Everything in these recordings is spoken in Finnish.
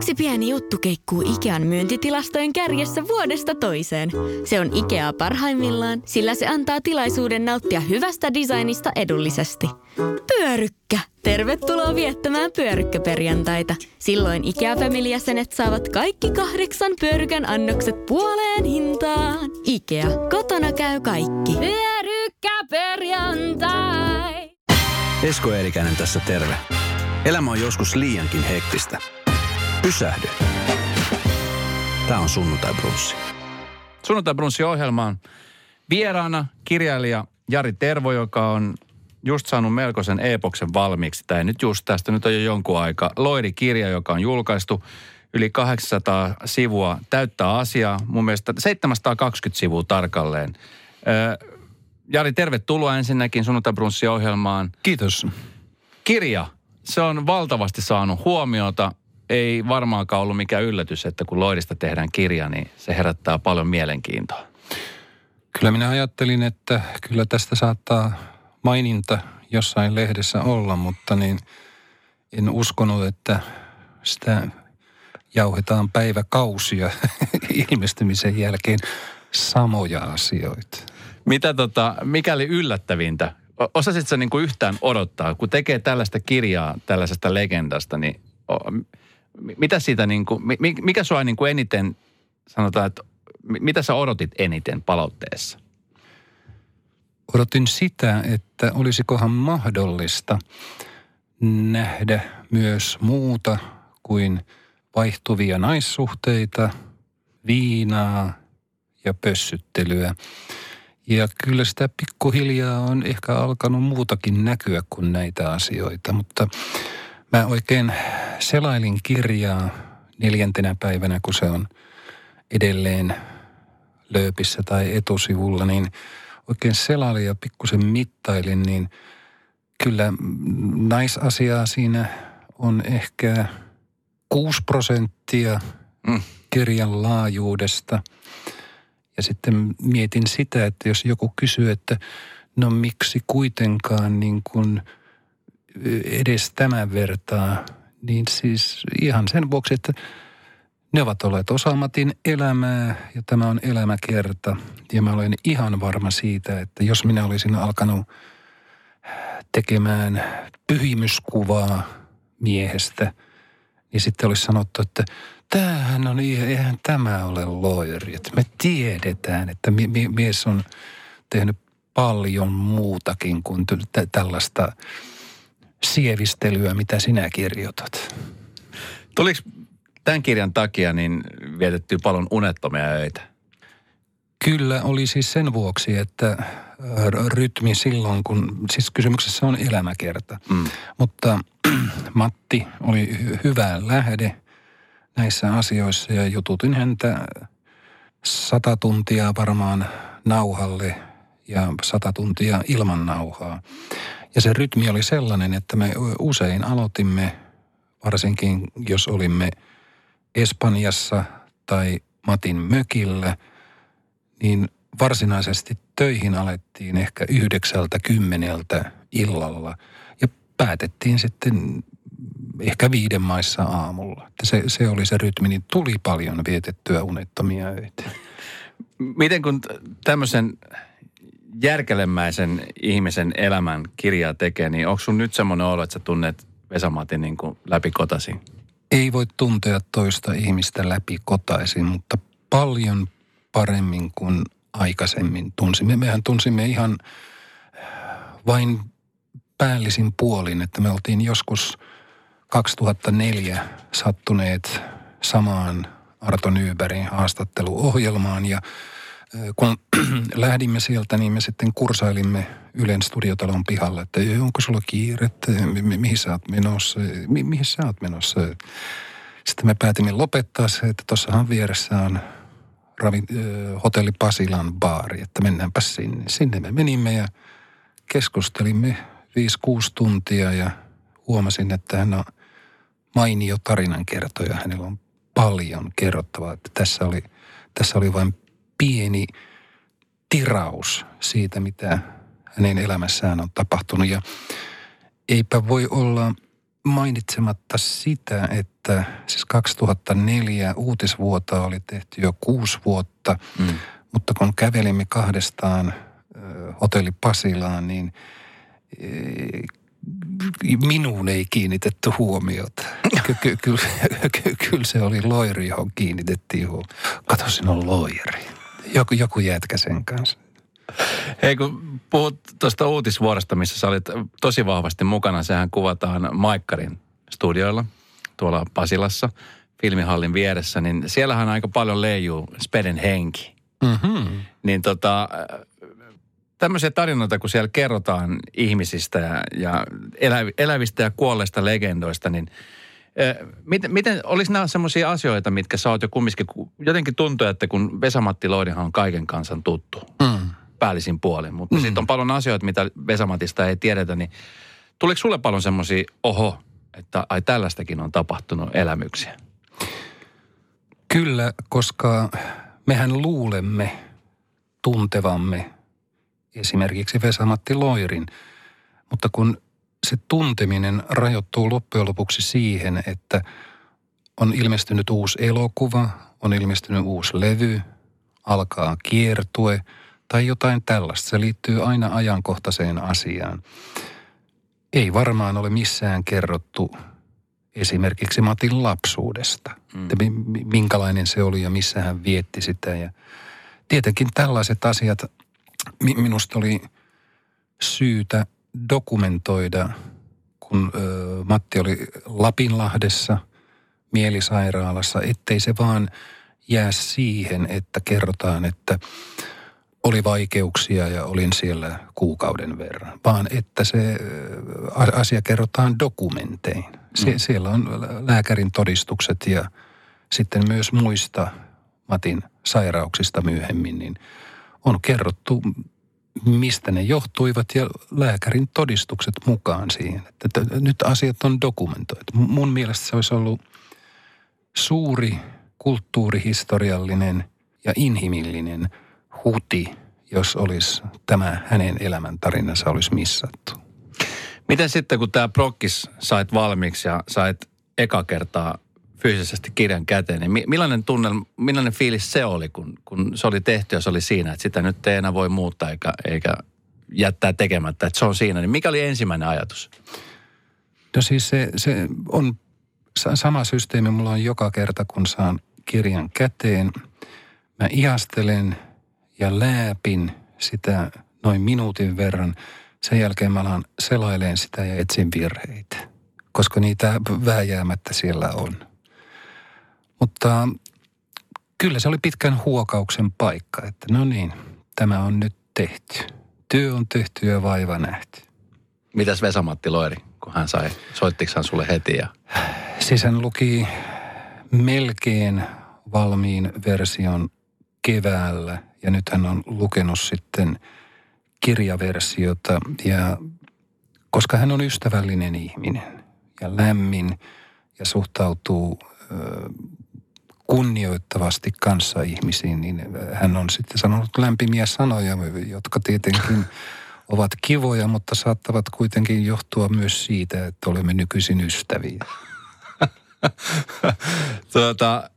Yksi pieni juttu keikkuu Ikean myyntitilastojen kärjessä vuodesta toiseen. Se on Ikea parhaimmillaan, sillä se antaa tilaisuuden nauttia hyvästä designista edullisesti. Pyörykkä! Tervetuloa viettämään pyörykkäperjantaita. Silloin Ikea-familijäsenet saavat kaikki kahdeksan pyörykän annokset puoleen hintaan. Ikea, kotona käy kaikki. Pyörykkäperjantai! Esko Eerikäinen tässä terve. Elämä on joskus liiankin hektistä. Pysähdy. Tämä on Sunnuntai Brunssi. Sunnuntai Brunssi ohjelmaan vieraana kirjailija Jari Tervo, joka on just saanut melkoisen epoksen valmiiksi. Tämä nyt just tästä, nyt on jo jonkun aika. Loiri-kirja, joka on julkaistu yli 800 sivua, täyttää asiaa. Mun mielestä 720 sivua tarkalleen. Ö, Jari, tervetuloa ensinnäkin Sunnuntai Brunssi ohjelmaan. Kiitos. Kirja, se on valtavasti saanut huomiota. Ei varmaankaan ollut mikään yllätys, että kun Loidista tehdään kirja, niin se herättää paljon mielenkiintoa. Kyllä minä ajattelin, että kyllä tästä saattaa maininta jossain lehdessä olla, mutta niin en uskonut, että sitä jauhetaan päiväkausia ilmestymisen jälkeen samoja asioita. Mitä tota, mikäli yllättävintä? Osasitko niin kuin yhtään odottaa, kun tekee tällaista kirjaa tällaisesta legendasta, niin mitä siitä niin kuin, mikä sua niin kuin eniten, sanotaan, että mitä sä odotit eniten palautteessa? Odotin sitä, että olisikohan mahdollista nähdä myös muuta kuin vaihtuvia naissuhteita, viinaa ja pössyttelyä. Ja kyllä sitä pikkuhiljaa on ehkä alkanut muutakin näkyä kuin näitä asioita, mutta mä oikein selailin kirjaa neljäntenä päivänä, kun se on edelleen lööpissä tai etusivulla, niin oikein selailin ja pikkusen mittailin, niin kyllä naisasiaa siinä on ehkä 6 prosenttia mm. kirjan laajuudesta – ja sitten mietin sitä, että jos joku kysyy, että no miksi kuitenkaan niin kuin edes tämän vertaa, niin siis ihan sen vuoksi, että ne ovat olleet osa Matin elämää ja tämä on elämäkerta. Ja mä olen ihan varma siitä, että jos minä olisin alkanut tekemään pyhimyskuvaa miehestä, niin sitten olisi sanottu, että tämähän on, eihän tämä ole loiri. Että me tiedetään, että mies on tehnyt paljon muutakin kuin tällaista sievistelyä, mitä sinä kirjoitat. Tuliko tämän kirjan takia niin vietetty paljon unettomia öitä? Kyllä, oli siis sen vuoksi, että rytmi silloin, kun, siis kysymyksessä on elämäkerta. Mm. Mutta Matti oli hyvä lähde – näissä asioissa ja jututin häntä sata tuntia varmaan nauhalle ja sata tuntia ilman nauhaa. Ja se rytmi oli sellainen, että me usein aloitimme, varsinkin jos olimme Espanjassa tai Matin mökillä, niin varsinaisesti töihin alettiin ehkä yhdeksältä kymmeneltä illalla. Ja päätettiin sitten ehkä viiden maissa aamulla. Se, se oli se rytmi, niin tuli paljon vietettyä unettomia öitä. Miten kun tämmöisen järkelemäisen ihmisen elämän kirjaa tekee, niin onko sun nyt semmoinen olo, että sä tunnet Vesamatin niin kuin läpi kotaisin? Ei voi tuntea toista ihmistä läpi kotaisin, mutta paljon paremmin kuin aikaisemmin tunsimme. Mehän tunsimme ihan vain päällisin puolin, että me oltiin joskus – 2004 sattuneet samaan Arto Nybergin haastatteluohjelmaan ja kun lähdimme sieltä, niin me sitten kursailimme Ylen studiotalon pihalla, että onko sulla kiire, että mihin sä oot menossa, mi- mihin sä oot menossa. Sitten me päätimme lopettaa se, että tuossahan vieressä on ravi, hotelli Pasilan baari, että mennäänpä sinne. Sinne me menimme ja keskustelimme 5-6 tuntia ja huomasin, että hän on – mainio tarinankertoja. Hänellä on paljon kerrottavaa. Että tässä, oli, tässä oli vain pieni tiraus siitä, mitä hänen elämässään on tapahtunut. Ja eipä voi olla mainitsematta sitä, että siis 2004 uutisvuotoa oli tehty jo kuusi vuotta, mm. mutta kun kävelimme kahdestaan hotelli Pasilaan, niin minuun ei kiinnitetty huomiota. Ky- ky- kyllä, ky- kyllä se oli loiri, johon kiinnitettiin huomiota. Kato, siinä on loiri. Joku, joku jätkä sen kanssa. Hei, kun puhut tuosta uutisvuorosta, missä sä olit tosi vahvasti mukana, sehän kuvataan Maikkarin studioilla tuolla Pasilassa, filmihallin vieressä, niin siellähän aika paljon leijuu Speden henki. Mm-hmm. Niin tota, tämmöisiä tarinoita, kun siellä kerrotaan ihmisistä ja, ja elävistä ja kuolleista legendoista, niin Miten, miten olisi nämä sellaisia asioita, mitkä sä oot jo kumminkin, jotenkin tuntuu, että kun Vesamatti Loidihan on kaiken kansan tuttu mm. päällisin puolin, mutta mm. sitten on paljon asioita, mitä Vesamatista ei tiedetä, niin tuliko sulle paljon semmoisia, oho, että ai tällaistakin on tapahtunut elämyksiä? Kyllä, koska mehän luulemme tuntevamme esimerkiksi Vesamatti Loirin. Mutta kun se tunteminen rajoittuu loppujen lopuksi siihen, että on ilmestynyt uusi elokuva, on ilmestynyt uusi levy, alkaa kiertue tai jotain tällaista. Se liittyy aina ajankohtaiseen asiaan. Ei varmaan ole missään kerrottu esimerkiksi Matin lapsuudesta, mm. että minkälainen se oli ja missä hän vietti sitä. Ja tietenkin tällaiset asiat minusta oli syytä dokumentoida, kun ö, Matti oli Lapinlahdessa mielisairaalassa, ettei se vaan jää siihen, että kerrotaan, että oli vaikeuksia ja olin siellä kuukauden verran, vaan että se asia kerrotaan dokumentein. Sie- mm. Siellä on lääkärin todistukset ja sitten myös muista Matin sairauksista myöhemmin, niin – on kerrottu, mistä ne johtuivat ja lääkärin todistukset mukaan siihen. Että nyt asiat on dokumentoitu. Mun mielestä se olisi ollut suuri kulttuurihistoriallinen ja inhimillinen huti, jos olisi tämä hänen elämäntarinansa olisi missattu. Miten sitten, kun tämä prokkis sait valmiiksi ja sait eka kertaa fyysisesti kirjan käteen, niin millainen tunne, millainen fiilis se oli, kun, kun se oli tehty ja se oli siinä, että sitä nyt ei enää voi muuttaa eikä, eikä jättää tekemättä, että se on siinä. Niin mikä oli ensimmäinen ajatus? No siis se, se on sama systeemi mulla on joka kerta, kun saan kirjan käteen. Mä ihastelen ja lääpin sitä noin minuutin verran. Sen jälkeen mä alan selaileen sitä ja etsin virheitä, koska niitä vääjäämättä siellä on. Mutta kyllä se oli pitkän huokauksen paikka, että no niin, tämä on nyt tehty. Työ on tehty ja vaiva nähty. Mitäs Vesamatti Loiri, kun hän sai, soittiko hän sulle heti? Ja... Siis hän luki melkein valmiin version keväällä ja nyt hän on lukenut sitten kirjaversiota ja koska hän on ystävällinen ihminen ja lämmin ja suhtautuu kunnioittavasti kanssa ihmisiin, niin hän on sitten sanonut lämpimiä sanoja, jotka tietenkin ovat kivoja, mutta saattavat kuitenkin johtua myös siitä, että olemme nykyisin ystäviä. tuota,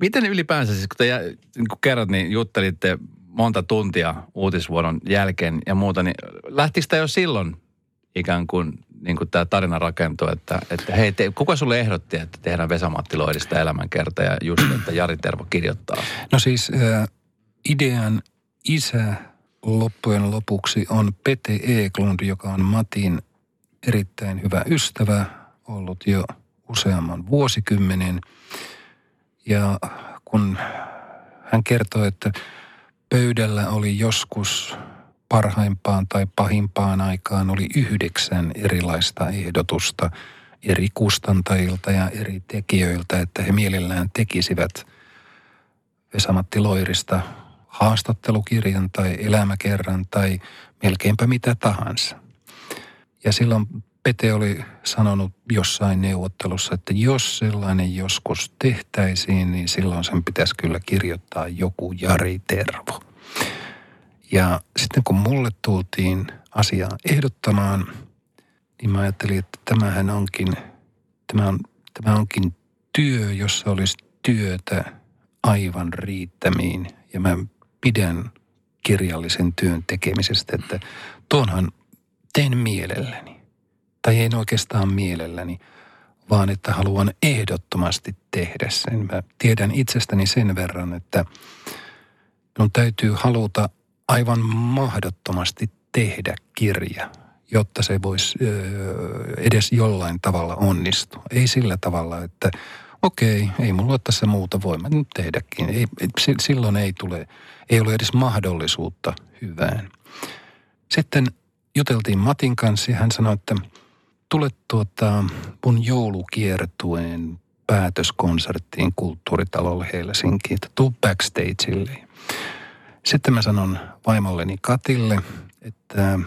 miten ylipäänsä, siis kun te niin kun kerrot, niin juttelitte monta tuntia uutisvuoron jälkeen ja muuta, niin lähtikö jo silloin ikään kuin niin kuin tämä tarina rakentuu, että, että hei, te, kuka sulle ehdotti, että tehdään Vesamatti Loidista elämänkerta ja just, että Jari Tervo kirjoittaa? No siis äh, idean isä loppujen lopuksi on Pete Eklund, joka on Matin erittäin hyvä ystävä, ollut jo useamman vuosikymmenen. Ja kun hän kertoi, että pöydällä oli joskus parhaimpaan tai pahimpaan aikaan oli yhdeksän erilaista ehdotusta eri kustantajilta ja eri tekijöiltä, että he mielellään tekisivät Vesamatti Loirista haastattelukirjan tai elämäkerran tai melkeinpä mitä tahansa. Ja silloin Pete oli sanonut jossain neuvottelussa, että jos sellainen joskus tehtäisiin, niin silloin sen pitäisi kyllä kirjoittaa joku Jari Tervo. Ja sitten kun mulle tultiin asiaa ehdottamaan, niin mä ajattelin, että tämähän onkin, tämä, on, tämä onkin työ, jossa olisi työtä aivan riittämiin. Ja mä pidän kirjallisen työn tekemisestä, että tuonhan teen mielelläni. Tai en oikeastaan mielelläni, vaan että haluan ehdottomasti tehdä sen. Mä tiedän itsestäni sen verran, että minun täytyy haluta aivan mahdottomasti tehdä kirja, jotta se voisi edes jollain tavalla onnistua. Ei sillä tavalla, että okei, ei mulla ole tässä muuta voimaa nyt tehdäkin. Ei, silloin ei tule, ei ole edes mahdollisuutta hyvään. Sitten juteltiin Matin kanssa ja hän sanoi, että tule tuota mun joulukiertueen päätöskonserttiin kulttuuritalolle Helsinkiin, että tuu backstageille. Sitten mä sanon vaimolleni Katille, että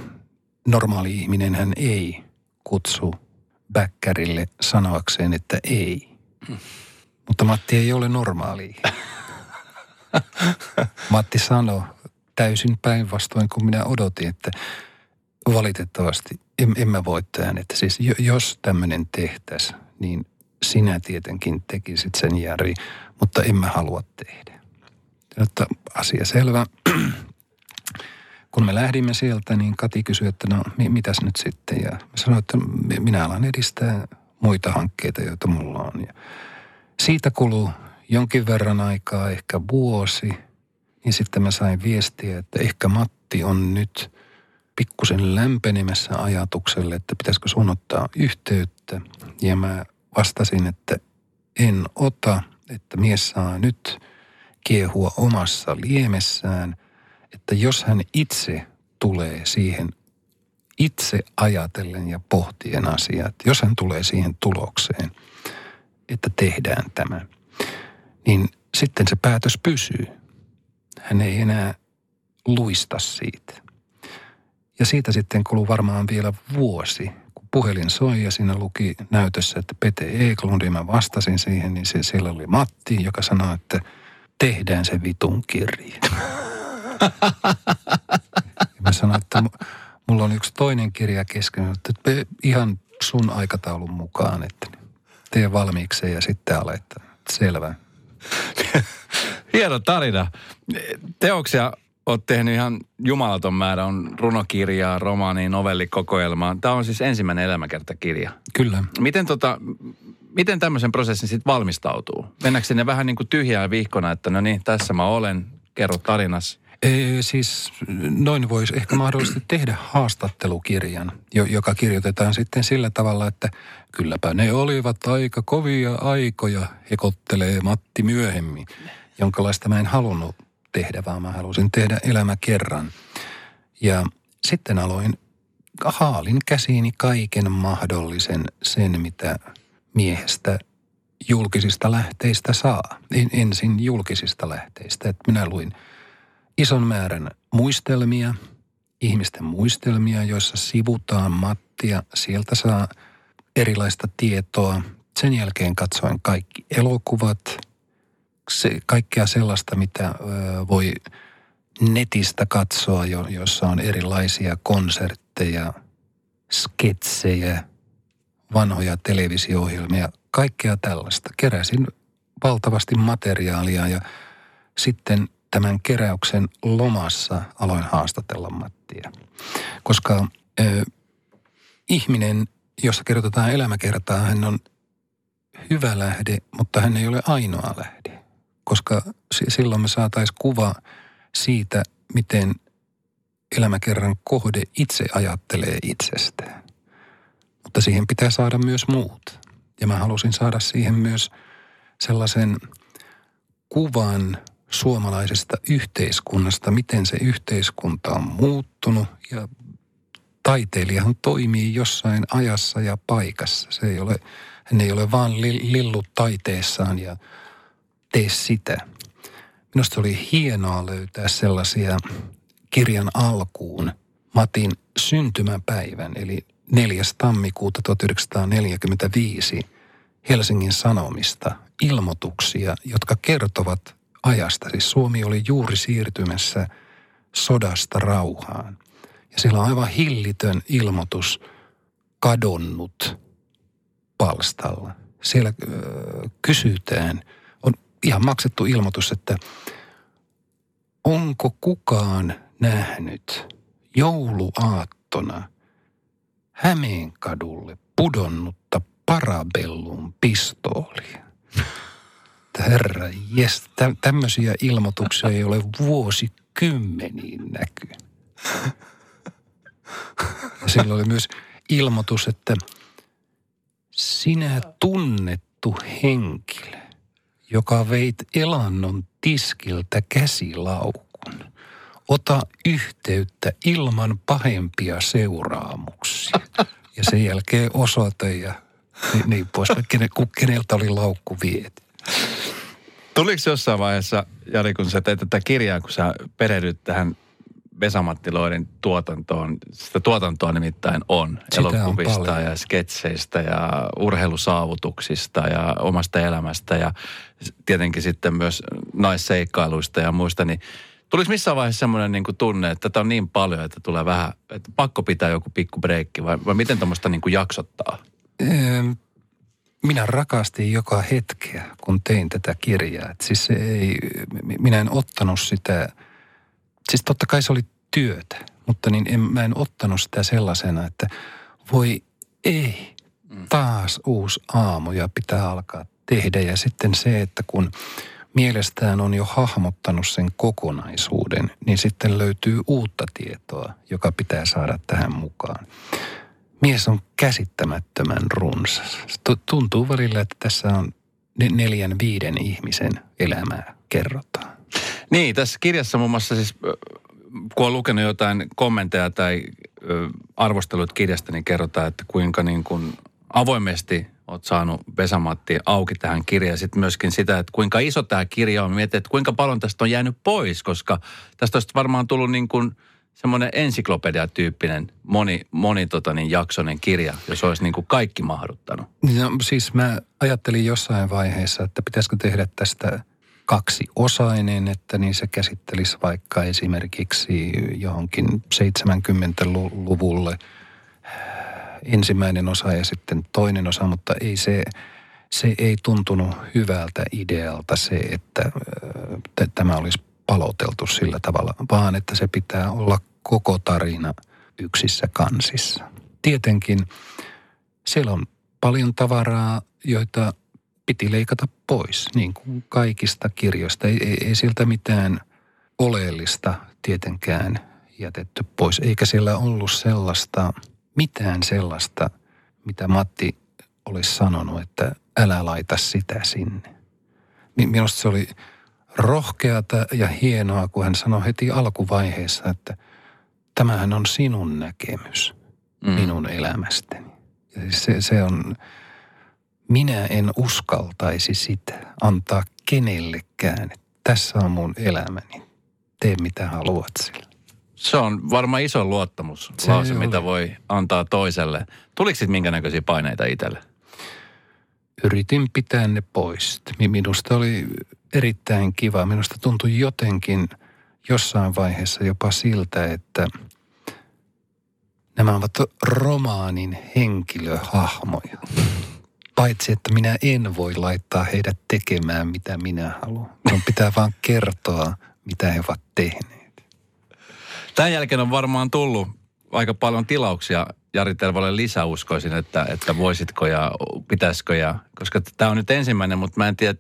normaali ihminen hän ei kutsu bäkkärille sanoakseen, että ei. Mutta Matti ei ole normaali. Matti sanoi täysin päinvastoin kuin minä odotin, että valitettavasti en, en mä voi tähän. Että siis jos tämmöinen tehtäisiin, niin sinä tietenkin tekisit sen Jari, mutta en mä halua tehdä. Jotta asia selvä. Kun me lähdimme sieltä, niin Kati kysyi, että no mitäs nyt sitten? Ja mä sanoin, että minä alan edistää muita hankkeita, joita mulla on. Ja siitä kuluu jonkin verran aikaa, ehkä vuosi. Niin sitten mä sain viestiä, että ehkä Matti on nyt pikkusen lämpenemässä ajatukselle, että pitäisikö sun ottaa yhteyttä. Ja mä vastasin, että en ota, että mies saa nyt kiehua omassa liemessään, että jos hän itse tulee siihen itse ajatellen ja pohtien asiat, jos hän tulee siihen tulokseen, että tehdään tämä, niin sitten se päätös pysyy. Hän ei enää luista siitä. Ja siitä sitten kuluu varmaan vielä vuosi, kun puhelin soi ja siinä luki näytössä, että Pete Eklund, ja mä vastasin siihen, niin se, siellä oli Matti, joka sanoi, että tehdään se vitun kirje. ja mä sanoin, että mulla on yksi toinen kirja kesken, että ihan sun aikataulun mukaan, että tee valmiikseen ja sitten aletaan. Selvä. Hieno tarina. Teoksia oot tehnyt ihan jumalaton määrä. On runokirjaa, romaani, novellikokoelmaa. Tämä on siis ensimmäinen elämäkertakirja. Kyllä. Miten, tota, miten tämmöisen prosessin sitten valmistautuu? Mennäänkö sinne vähän niin kuin tyhjää vihkona, että no niin, tässä mä olen, kerro tarinas? Ee, siis noin voisi ehkä mahdollisesti tehdä haastattelukirjan, joka kirjoitetaan sitten sillä tavalla, että kylläpä ne olivat aika kovia aikoja, hekottelee Matti myöhemmin, jonkalaista mä en halunnut tehdä, vaan mä halusin tehdä elämä kerran. Ja sitten aloin, haalin käsiini kaiken mahdollisen sen, mitä miehestä julkisista lähteistä saa. En, ensin julkisista lähteistä, että minä luin ison määrän muistelmia, ihmisten muistelmia, joissa sivutaan Mattia. Sieltä saa erilaista tietoa. Sen jälkeen katsoin kaikki elokuvat – se, kaikkea sellaista, mitä ö, voi netistä katsoa, jo, jossa on erilaisia konsertteja, sketsejä, vanhoja televisio-ohjelmia, kaikkea tällaista. Keräsin valtavasti materiaalia ja sitten tämän keräyksen lomassa aloin haastatella Mattia. Koska ö, ihminen, jossa kirjoitetaan elämäkertaa, hän on hyvä lähde, mutta hän ei ole ainoa lähde koska silloin me saataisiin kuva siitä, miten elämäkerran kohde itse ajattelee itsestään. Mutta siihen pitää saada myös muut. Ja mä halusin saada siihen myös sellaisen kuvan suomalaisesta yhteiskunnasta, miten se yhteiskunta on muuttunut ja taiteilijahan toimii jossain ajassa ja paikassa. Se ei ole, hän ei ole vaan lillut taiteessaan ja tee sitä. Minusta oli hienoa löytää sellaisia kirjan alkuun Matin syntymäpäivän, eli 4. tammikuuta 1945 Helsingin Sanomista ilmoituksia, jotka kertovat ajasta. Siis Suomi oli juuri siirtymässä sodasta rauhaan. Ja siellä on aivan hillitön ilmoitus kadonnut palstalla. Siellä kysytään, on ihan maksettu ilmoitus, että onko kukaan nähnyt jouluaattona Hämeenkadulle pudonnutta Parabellum pistoolia? Herra, jes, tä, tämmöisiä ilmoituksia ei ole vuosikymmeniin näkynyt. Ja silloin oli myös ilmoitus, että sinä tunnettu henkilö, joka veit elannon tiskiltä käsilaukun, ota yhteyttä ilman pahempia seuraamuksia. Ja sen jälkeen osoite ja niin, niin pois, keneltä oli laukku viety. Tuliko jossain vaiheessa, Jari, kun sä teet tätä kirjaa, kun sä perehdyt tähän Vesamatti Loirin tuotantoon, sitä tuotantoa nimittäin on, Sitä on elokuvista paljon. ja sketseistä ja urheilusaavutuksista ja omasta elämästä ja tietenkin sitten myös naisseikkailuista ja muista, niin Tuliko missään vaiheessa semmoinen niin kuin tunne, että tätä on niin paljon, että tulee vähän, että pakko pitää joku pikku breikki vai, vai miten tuommoista niin kuin jaksottaa? Minä rakastin joka hetkeä, kun tein tätä kirjaa. Et siis ei, minä en ottanut sitä, siis totta kai se oli työtä, mutta niin en, mä en ottanut sitä sellaisena, että voi ei, taas uusi aamu ja pitää alkaa tehdä. Ja sitten se, että kun mielestään on jo hahmottanut sen kokonaisuuden, niin sitten löytyy uutta tietoa, joka pitää saada tähän mukaan. Mies on käsittämättömän runsas. Tuntuu välillä, että tässä on ne- neljän, viiden ihmisen elämää kerrotaan. Niin, tässä kirjassa muun muassa siis, kun on lukenut jotain kommentteja tai arvostelut kirjasta, niin kerrotaan, että kuinka niin kuin avoimesti oot saanut Vesamatti auki tähän kirjaan. Sitten myöskin sitä, että kuinka iso tämä kirja on. Mietin, että kuinka paljon tästä on jäänyt pois, koska tästä olisi varmaan tullut niin kuin semmoinen ensiklopedia-tyyppinen moni, moni tota niin, jaksonen kirja, jos olisi niin kuin kaikki mahduttanut. No, siis mä ajattelin jossain vaiheessa, että pitäisikö tehdä tästä kaksi osainen, että niin se käsittelisi vaikka esimerkiksi johonkin 70-luvulle ensimmäinen osa ja sitten toinen osa, mutta ei se, se ei tuntunut hyvältä idealta se, että t- tämä olisi paloteltu sillä tavalla, vaan että se pitää olla koko tarina yksissä kansissa. Tietenkin siellä on paljon tavaraa, joita piti leikata pois, niin kuin kaikista kirjoista. Ei, ei, ei sieltä mitään oleellista tietenkään jätetty pois, eikä siellä ollut sellaista, mitään sellaista, mitä Matti olisi sanonut, että älä laita sitä sinne. Niin minusta se oli rohkeata ja hienoa, kun hän sanoi heti alkuvaiheessa, että tämähän on sinun näkemys Mm. minun elämästäni. Ja siis se, se on, minä en uskaltaisi sitä antaa kenellekään. että Tässä on mun elämäni. Tee mitä haluat sillä. Se on varmaan iso luottamus, Se lause, oli. mitä voi antaa toiselle. Tuliko sitten minkä näköisiä paineita itselle? Yritin pitää ne pois. Mi- Minusta oli erittäin kiva. Minusta tuntui jotenkin jossain vaiheessa jopa siltä, että nämä ovat romaanin henkilöhahmoja. Paitsi, että minä en voi laittaa heidät tekemään, mitä minä haluan. Minun pitää vaan kertoa, mitä he ovat tehneet. Tämän jälkeen on varmaan tullut aika paljon tilauksia Jari Tervalle lisäuskoisin, että, että voisitko ja pitäisikö ja, koska tämä on nyt ensimmäinen, mutta mä en tiedä,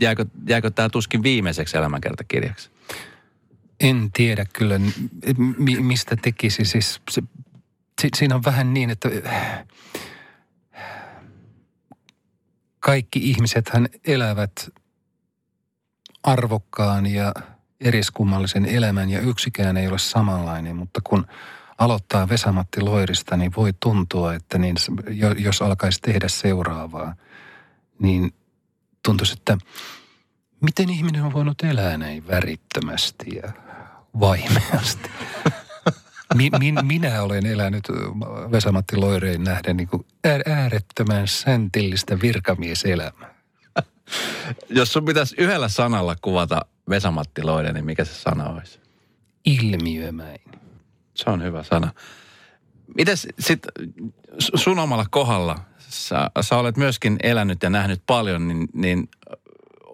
jääkö, jääkö tämä tuskin viimeiseksi elämänkertakirjaksi. En tiedä kyllä, mi- mistä tekisi. Siis se, si- siinä on vähän niin, että kaikki ihmisethän elävät arvokkaan ja eriskummallisen elämän ja yksikään ei ole samanlainen, mutta kun aloittaa Vesamatti Loirista, niin voi tuntua, että niin, jos alkaisi tehdä seuraavaa, niin tuntuisi, että miten ihminen on voinut elää näin värittömästi ja vaimeasti. Mi, min, minä olen elänyt Vesamatti Loireen nähden niin kuin ää- äärettömän säntillistä virkamieselämää. Jos sun pitäisi yhdellä sanalla kuvata Vesamatti Loiden, niin mikä se sana olisi? Ilmiömäin. Se on hyvä sana. Mites sit sun omalla kohdalla, sä, sä olet myöskin elänyt ja nähnyt paljon, niin, niin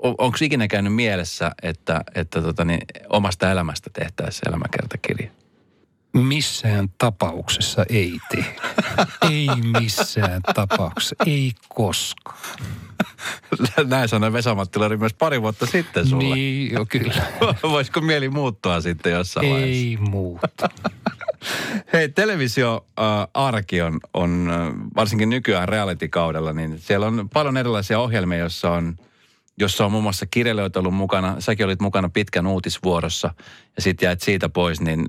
onko ikinä käynyt mielessä, että, että tota, niin, omasta elämästä tehtäisiin elämäkertakirja? Missään tapauksessa ei tee. ei missään tapauksessa. Ei koskaan. Näin sanoi Vesa-Matti Lari myös pari vuotta sitten sulle. Niin, jo kyllä. Voisiko mieli muuttua sitten jossain ei vaiheessa? Ei muuta. Hei, televisio-arki on, on, varsinkin nykyään reality-kaudella, niin siellä on paljon erilaisia ohjelmia, joissa on, jossa on muun muassa kirjailijoita ollut mukana. Säkin olit mukana pitkän uutisvuorossa ja sitten jäit siitä pois, niin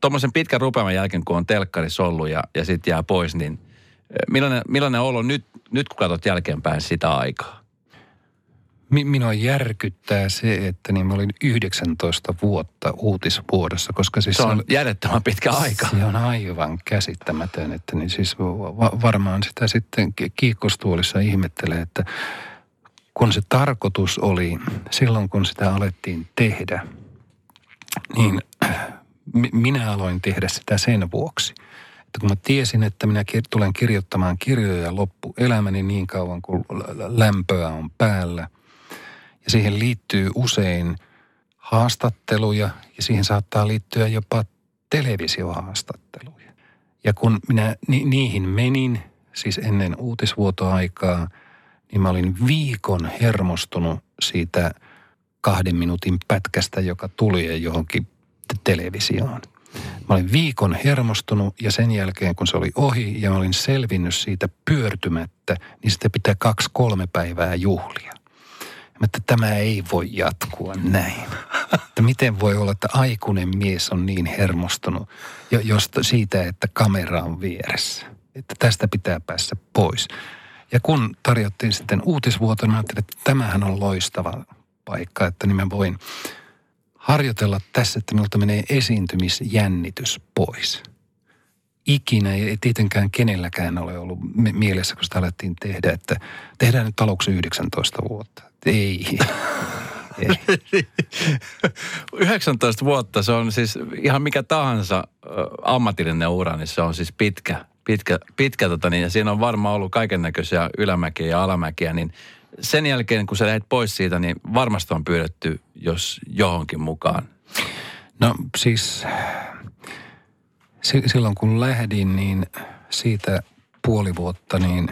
tuommoisen pitkän rupeaman jälkeen, kun on telkkarissa ollut ja, ja sitten jää pois, niin millainen, millainen olo nyt, nyt, kun katsot jälkeenpäin sitä aikaa? Minua järkyttää se, että niin mä olin 19 vuotta uutisvuodossa, koska siis... Se on järjettömän pitkä aika. Se on aivan käsittämätön, että niin siis va- varmaan sitä sitten kiikkostuolissa ihmettelee, että kun se tarkoitus oli silloin, kun sitä alettiin tehdä, niin minä aloin tehdä sitä sen vuoksi. Että kun mä tiesin, että minä tulen kirjoittamaan kirjoja loppuelämäni niin kauan kuin lämpöä on päällä – ja siihen liittyy usein haastatteluja ja siihen saattaa liittyä jopa televisiohaastatteluja. Ja kun minä ni- niihin menin, siis ennen uutisvuotoaikaa, niin mä olin viikon hermostunut siitä kahden minuutin pätkästä, joka tuli johonkin televisioon. Mä olin viikon hermostunut ja sen jälkeen kun se oli ohi ja mä olin selvinnyt siitä pyörtymättä, niin sitten pitää kaksi-kolme päivää juhlia että tämä ei voi jatkua näin. Että miten voi olla, että aikuinen mies on niin hermostunut jo, josta, siitä, että kamera on vieressä. Että tästä pitää päästä pois. Ja kun tarjottiin sitten uutisvuotona, niin ajattelin, että tämähän on loistava paikka, että niin mä voin harjoitella tässä, että minulta menee esiintymisjännitys pois. Ikinä ei tietenkään kenelläkään ole ollut mielessä, kun sitä alettiin tehdä, että tehdään nyt aluksi 19 vuotta ei. ei. 19 vuotta, se on siis ihan mikä tahansa ammatillinen ura, niin se on siis pitkä, pitkä, pitkä tota niin, ja siinä on varmaan ollut kaiken näköisiä ylämäkiä ja alamäkiä, niin sen jälkeen kun sä lähdet pois siitä, niin varmasti on pyydetty, jos johonkin mukaan. No siis silloin kun lähdin, niin siitä puoli vuotta, niin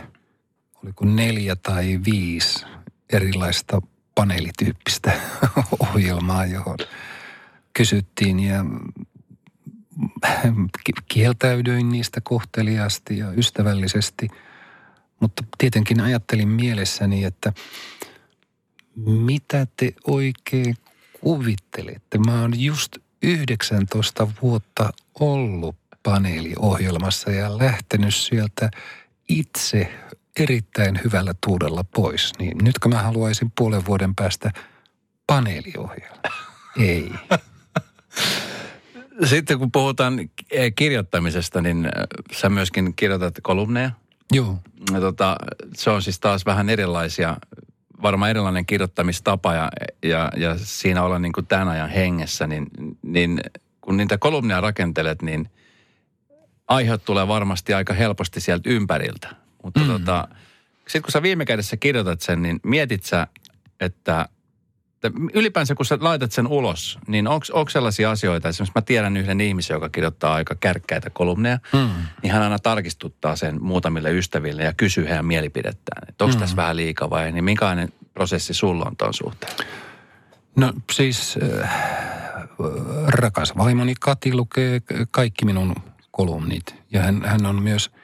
oliko neljä tai viisi erilaista paneelityyppistä ohjelmaa, johon kysyttiin ja kieltäydyin niistä kohteliaasti ja ystävällisesti. Mutta tietenkin ajattelin mielessäni, että mitä te oikein kuvittelette? Mä oon just 19 vuotta ollut paneeliohjelmassa ja lähtenyt sieltä itse erittäin hyvällä tuudella pois, niin nytkö mä haluaisin puolen vuoden päästä paneeliohjelma? Ei. Sitten kun puhutaan kirjoittamisesta, niin äh, sä myöskin kirjoitat kolumneja. Joo. Ja tota, se on siis taas vähän erilaisia, varmaan erilainen kirjoittamistapa ja, ja, ja siinä olla niin kuin tämän ajan hengessä, niin, niin kun niitä kolumneja rakentelet, niin aiheut tulee varmasti aika helposti sieltä ympäriltä. Mutta mm. tota, sitten kun sä viime kädessä kirjoitat sen, niin mietit sä, että, että ylipäänsä kun sä laitat sen ulos, niin onko sellaisia asioita, esimerkiksi mä tiedän yhden ihmisen, joka kirjoittaa aika kärkkäitä kolumneja, mm. niin hän aina tarkistuttaa sen muutamille ystäville ja kysyy heidän mielipidettään, että onko mm. tässä vähän liikaa vai niin minkälainen prosessi sulla on tuon suhteen? No siis äh, rakas vaimoni Kati lukee kaikki minun kolumnit ja hän, hän on myös –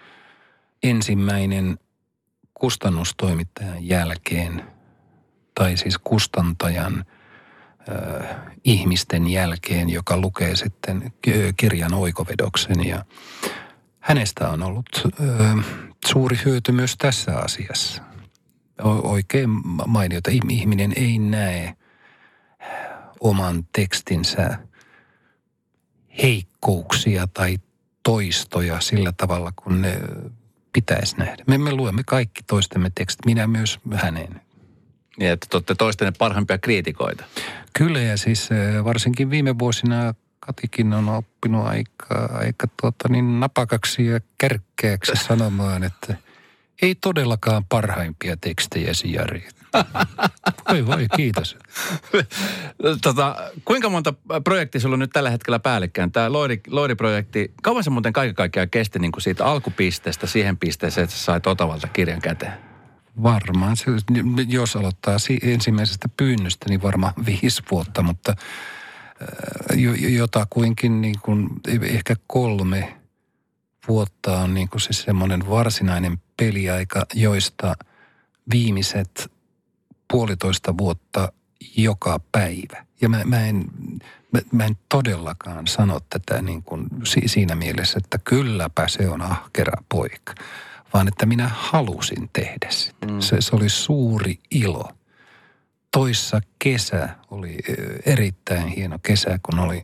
ensimmäinen kustannustoimittajan jälkeen, tai siis kustantajan äh, ihmisten jälkeen, joka lukee sitten kirjan oikovedoksen. Ja hänestä on ollut äh, suuri hyöty myös tässä asiassa. O- oikein mainiota. Ihminen ei näe oman tekstinsä heikkouksia tai toistoja sillä tavalla, kun ne pitäisi nähdä. Me, me luemme kaikki toistemme tekstit, minä myös hänen. Niin, että te olette toistenne parhaimpia kriitikoita. Kyllä, ja siis varsinkin viime vuosina Katikin on oppinut aika, aika tuota, niin napakaksi ja kärkkeäksi sanomaan, että ei todellakaan parhaimpia tekstejä Jari. Voi voi, kiitos. tota, kuinka monta projektia sulla on nyt tällä hetkellä päällekkäin? Tämä Loiri, Loiri-projekti, kauan se muuten kaiken kaikkiaan kesti niin kuin siitä alkupisteestä siihen pisteeseen, että sä sait Otavalta kirjan käteen? Varmaan. Se, jos aloittaa ensimmäisestä pyynnöstä, niin varmaan viisi vuotta, mutta äh, jotakuinkin niin kuin, ehkä kolme vuotta on niin kuin se semmoinen varsinainen peliaika, joista viimeiset puolitoista vuotta joka päivä. Ja mä, mä, en, mä, mä en todellakaan sano tätä niin kuin siinä mielessä, että kylläpä se on ahkera poika, vaan että minä halusin tehdä sitä. Mm. Se, se oli suuri ilo. Toissa kesä oli erittäin hieno kesä, kun oli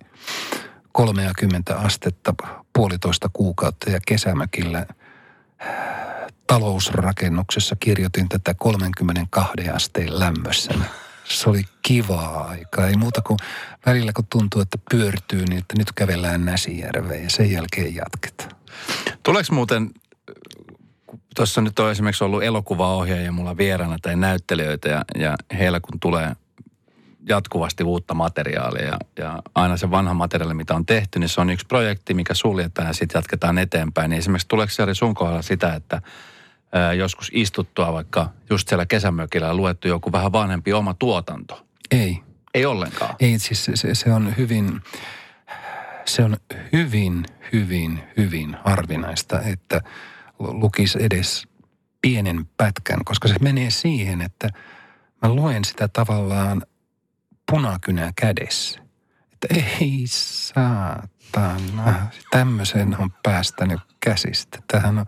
30 astetta puolitoista kuukautta ja kesämökillä talousrakennuksessa kirjoitin tätä 32 asteen lämmössä. Se oli kivaa aikaa. Ei muuta kuin välillä kun tuntuu, että pyörtyy, niin että nyt kävellään Näsijärveen ja sen jälkeen jatketaan. Tuleeko muuten, tuossa nyt on esimerkiksi ollut elokuvaohjaaja mulla vieraana tai näyttelijöitä ja, ja heillä kun tulee jatkuvasti uutta materiaalia ja, ja aina se vanha materiaali, mitä on tehty, niin se on yksi projekti, mikä suljetaan ja sitten jatketaan eteenpäin. Niin esimerkiksi tuleeko Jari sun kohdalla sitä, että ää, joskus istuttua vaikka just siellä kesämökillä luettu joku vähän vanhempi oma tuotanto? Ei. Ei ollenkaan? Ei, siis se, se on hyvin, se on hyvin, hyvin, hyvin harvinaista, että lukisi edes pienen pätkän, koska se menee siihen, että mä luen sitä tavallaan punakynä kädessä. Että ei saatana, tämmöisen on päästänyt käsistä. Tähän on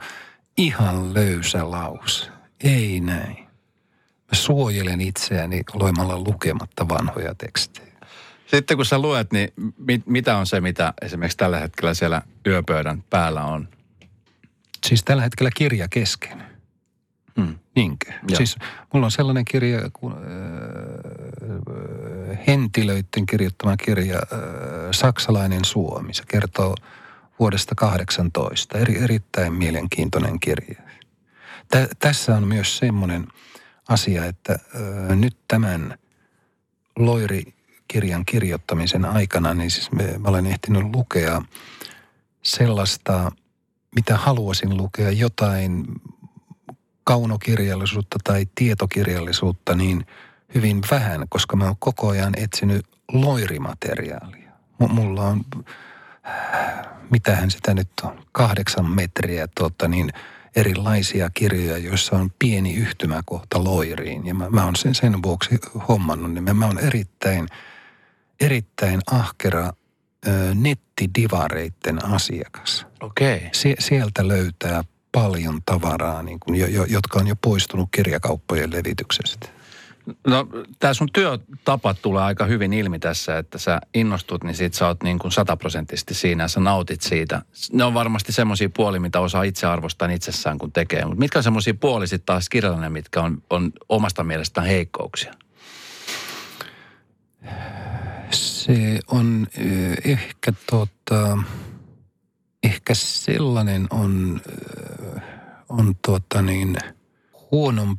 ihan löysä laus. Ei näin. Mä suojelen itseäni loimalla lukematta vanhoja tekstejä. Sitten kun sä luet, niin mit, mitä on se, mitä esimerkiksi tällä hetkellä siellä yöpöydän päällä on? Siis tällä hetkellä kirja kesken. Hmm. Niinkö? Joo. Siis mulla on sellainen kirja, kun, äh, Hentilöiden kirjoittama kirja äh, Saksalainen Suomi. Se kertoo vuodesta 18. Eri, erittäin mielenkiintoinen kirja. Tä, tässä on myös semmoinen asia, että äh, nyt tämän Loiri-kirjan kirjoittamisen aikana, niin siis me, mä olen ehtinyt lukea sellaista, mitä haluaisin lukea, jotain kaunokirjallisuutta tai tietokirjallisuutta niin hyvin vähän, koska mä oon koko ajan etsinyt loirimateriaalia. M- mulla on, mitähän sitä nyt on, kahdeksan metriä tuota, niin erilaisia kirjoja, joissa on pieni yhtymäkohta loiriin. Ja mä, mä oon sen, sen vuoksi hommannut, niin mä, mä oon erittäin, erittäin ahkera ö, nettidivareitten asiakas. Okei. Okay. Sie, sieltä löytää paljon tavaraa, niin kuin, jo, jo, jotka on jo poistunut kirjakauppojen levityksestä? No tämä sun työtapa tulee aika hyvin ilmi tässä, että sä innostut, niin sit sä oot niin kuin sataprosenttisesti siinä ja sä nautit siitä. Ne on varmasti semmoisia puolia, mitä osaa itse arvostaa itsessään kun tekee. Mutta mitkä on semmoisia puolia sitten taas kirjallinen, mitkä on, on omasta mielestään heikkouksia? Se on ehkä tota, ehkä sellainen on, on tuota niin, huono,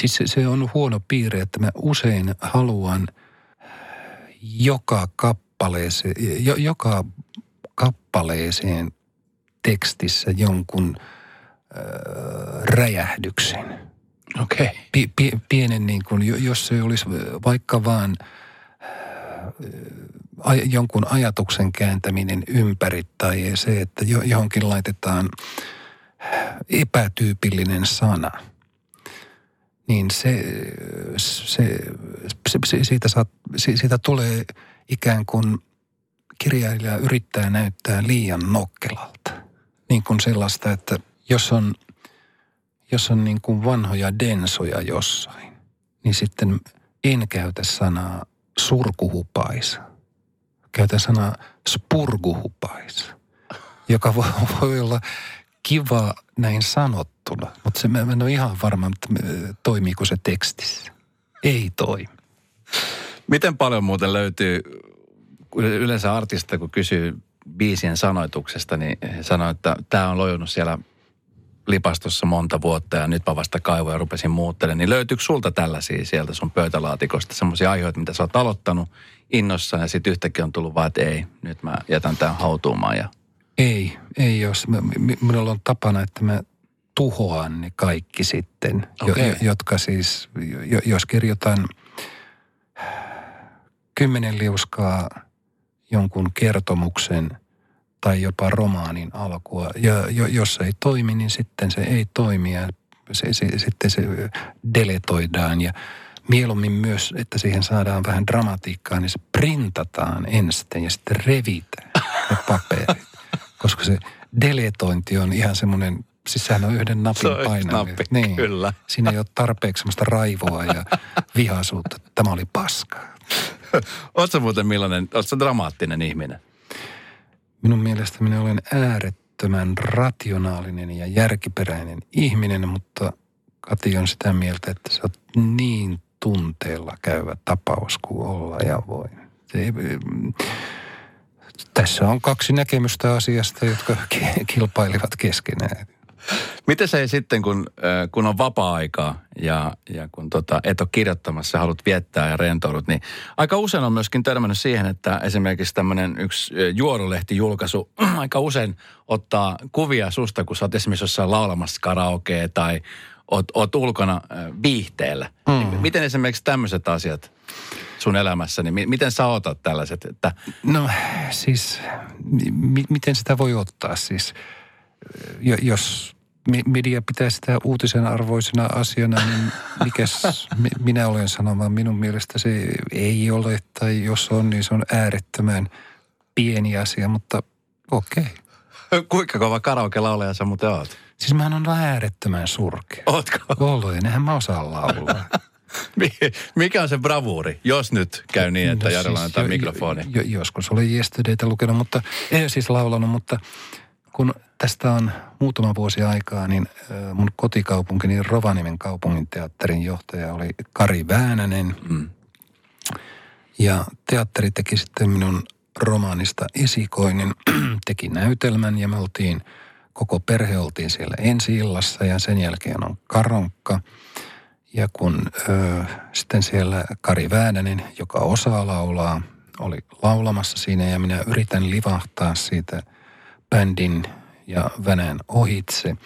siis se, se on huono piirre, että mä usein haluan joka kappaleeseen, jo, joka kappaleeseen tekstissä jonkun äh, räjähdyksen. Okei. Okay. P- p- pienen niin kuin, jos se olisi vaikka vaan jonkun ajatuksen kääntäminen ympäri tai se, että johonkin laitetaan epätyypillinen sana, niin se, se, se, siitä, saa, siitä tulee ikään kuin kirjailija yrittää näyttää liian nokkelalta. Niin kuin sellaista, että jos on, jos on niin kuin vanhoja densoja jossain, niin sitten en käytä sanaa surkuhupaisa käytän sanaa spurguhupais, joka voi, voi olla kiva näin sanottuna, mutta se, mä en ole ihan varma, että toimiiko se tekstissä. Ei toimi. Miten paljon muuten löytyy yleensä artista, kun kysyy biisien sanoituksesta, niin sanoo, että tämä on lojunut siellä lipastossa monta vuotta ja nyt mä vasta kaivoin ja rupesin muuttelemaan. Niin löytyykö sulta tällaisia sieltä sun pöytälaatikosta, semmoisia aiheita, mitä sä oot aloittanut innossa ja sitten yhtäkkiä on tullut vaan, että ei, nyt mä jätän tämän hautuumaan ja... Ei, ei jos. Minulla on tapana, että mä tuhoan ne kaikki sitten, okay. jo, jotka siis, jos kirjoitan kymmenen liuskaa jonkun kertomuksen tai jopa romaanin alkua. Ja jos se ei toimi, niin sitten se ei toimi ja se, se, sitten se deletoidaan. Ja mieluummin myös, että siihen saadaan vähän dramatiikkaa, niin se printataan ensin ja sitten revitään ne paperit. Koska se deletointi on ihan semmoinen Siis sehän on yhden napin painaminen. Nappi, niin. kyllä. Siinä ei ole tarpeeksi semmoista raivoa ja vihaisuutta. Tämä oli paska. Oletko muuten millainen, oletko dramaattinen ihminen? Minun mielestä minä olen äärettömän rationaalinen ja järkiperäinen ihminen, mutta Kati on sitä mieltä, että se on niin tunteella käyvä tapaus kuin olla ja voi. Se, tässä on kaksi näkemystä asiasta, jotka kilpailivat keskenään. Miten se sitten, kun, kun on vapaa-aikaa ja, ja kun tota, et ole kirjoittamassa, haluat viettää ja rentoudut, niin aika usein on myöskin törmännyt siihen, että esimerkiksi tämmöinen yksi juorulehti-julkaisu aika usein ottaa kuvia susta, kun sä oot esimerkiksi jossain laulamassa karaokea tai oot, oot ulkona viihteellä. Mm. Miten esimerkiksi tämmöiset asiat sun elämässä, niin miten sä otat tällaiset? Että... No siis, miten sitä voi ottaa siis? Jos media pitää sitä uutisen arvoisena asiana, niin mikäs minä olen sanomaan? Minun mielestä se ei ole, tai jos on, niin se on äärettömän pieni asia, mutta okei. Okay. Kuinka kova karaoke-laulaja sä muuten oot? Siis mä on äärettömän surkea. Ootko? Ollut, eihän mä osaa laulaa. Mikä on se bravuuri, jos nyt käy niin, että no, Jarella siis on mikrofoni? Jo, jo, joskus olen Yesterdaytä lukenut, mutta ei siis laulanut, mutta kun tästä on muutama vuosi aikaa, niin mun kotikaupunkini Rovaniemen kaupungin teatterin johtaja oli Kari Väänänen. Mm. Ja teatteri teki sitten minun romaanista esikoinen, teki näytelmän ja me oltiin, koko perhe oltiin siellä ensi illassa ja sen jälkeen on karonkka. Ja kun ö, sitten siellä Kari Väänänen, joka osaa laulaa, oli laulamassa siinä ja minä yritän livahtaa siitä bändin ja Venäjän ohitse.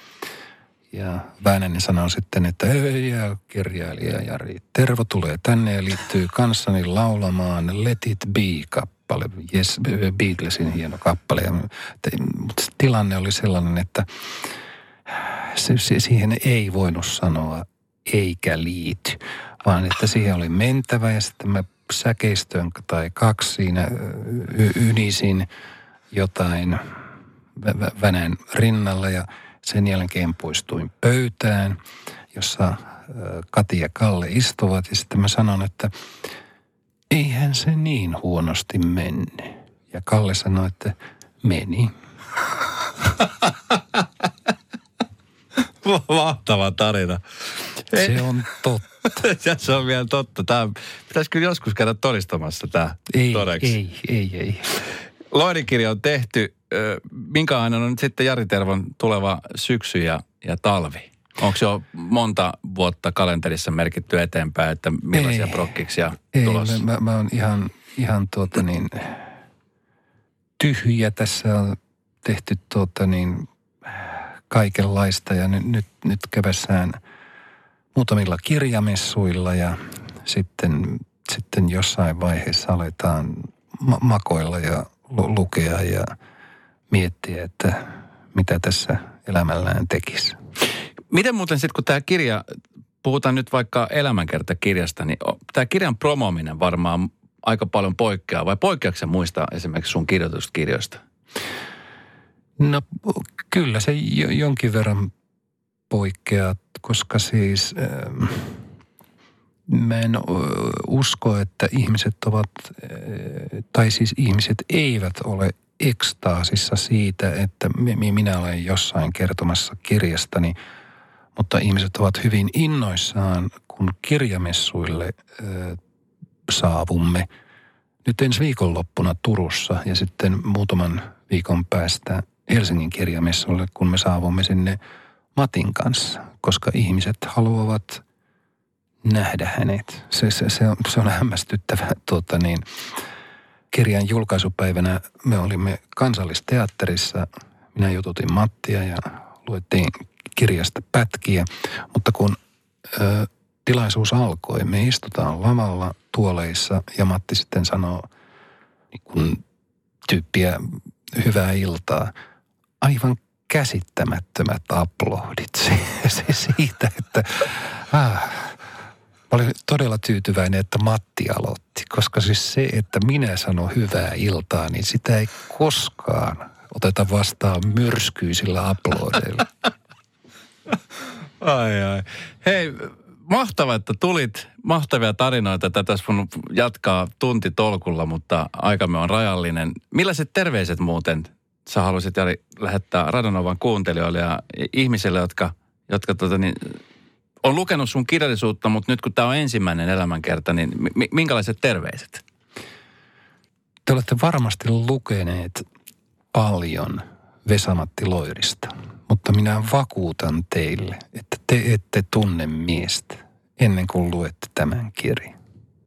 Ja Väänänen sanoi sitten, että ei jää kirjailija Jari. Tervo tulee tänne ja liittyy kanssani laulamaan Let It Be-kappale. Yes, Beatlesin hieno kappale. Mutta tilanne oli sellainen, että se, se, siihen ei voinut sanoa eikä liity, vaan että siihen oli mentävä ja sitten mä säkeistön tai kaksi siinä ynisin jotain – Venäjän rinnalla ja sen jälkeen poistuin pöytään, jossa Kati ja Kalle istuvat ja sitten mä sanon, että eihän se niin huonosti menne. Ja Kalle sanoi, että meni. Mahtava tarina. Se on totta. se on vielä totta. Tämä pitäisi kyllä joskus käydä todistamassa tämä ei, todeksi. Ei, ei, ei. Loirikirja on tehty minkälainen on nyt sitten Jari Tervon tuleva syksy ja, ja talvi? Onko jo monta vuotta kalenterissa merkitty eteenpäin, että millaisia ei, prokkiksia ei, tulossa? Mä, mä, mä oon ihan, ihan tuota niin, tyhjä. Tässä on tehty tuota niin, kaikenlaista ja nyt, nyt, nyt kävässään muutamilla kirjamessuilla ja sitten, sitten jossain vaiheessa aletaan ma- makoilla ja lu- lukea ja – miettiä, että mitä tässä elämällään tekisi. Miten muuten sitten, kun tämä kirja, puhutaan nyt vaikka elämänkertakirjasta, niin tämä kirjan promominen varmaan aika paljon poikkeaa, vai poikkeako muista esimerkiksi sun kirjoituskirjoista? No kyllä se jonkin verran poikkeaa, koska siis äh, mä en usko, että ihmiset ovat, äh, tai siis ihmiset eivät ole ekstaasissa siitä, että minä olen jossain kertomassa kirjastani, mutta ihmiset ovat hyvin innoissaan, kun kirjamessuille saavumme, nyt ensi viikonloppuna Turussa ja sitten muutaman viikon päästä Helsingin kirjamessulle, kun me saavumme sinne Matin kanssa, koska ihmiset haluavat nähdä hänet. Se, se, se, on, se on hämmästyttävä tuota niin, kirjan julkaisupäivänä me olimme kansallisteatterissa. Minä jututin Mattia ja luettiin kirjasta pätkiä, mutta kun ö, tilaisuus alkoi, me istutaan lavalla tuoleissa ja Matti sitten sanoo niin kun tyyppiä hyvää iltaa. Aivan käsittämättömät aplodit siitä, että ah, Mä olin todella tyytyväinen, että Matti aloitti, koska siis se, että minä sanon hyvää iltaa, niin sitä ei koskaan oteta vastaan myrskyisillä aplodeilla. Ai ai. Hei, mahtava, että tulit. Mahtavia tarinoita. Tätä tässä mun jatkaa tunti tolkulla, mutta aikamme on rajallinen. Millaiset terveiset muuten sä haluaisit Jari lähettää Radanovan kuuntelijoille ja ihmisille, jotka, jotka tota niin, on lukenut sun kirjallisuutta, mutta nyt kun tämä on ensimmäinen elämänkerta, niin mi- minkälaiset terveiset? Te olette varmasti lukeneet paljon Vesamatti Loirista, mutta minä vakuutan teille, että te ette tunne miestä ennen kuin luette tämän kirjan.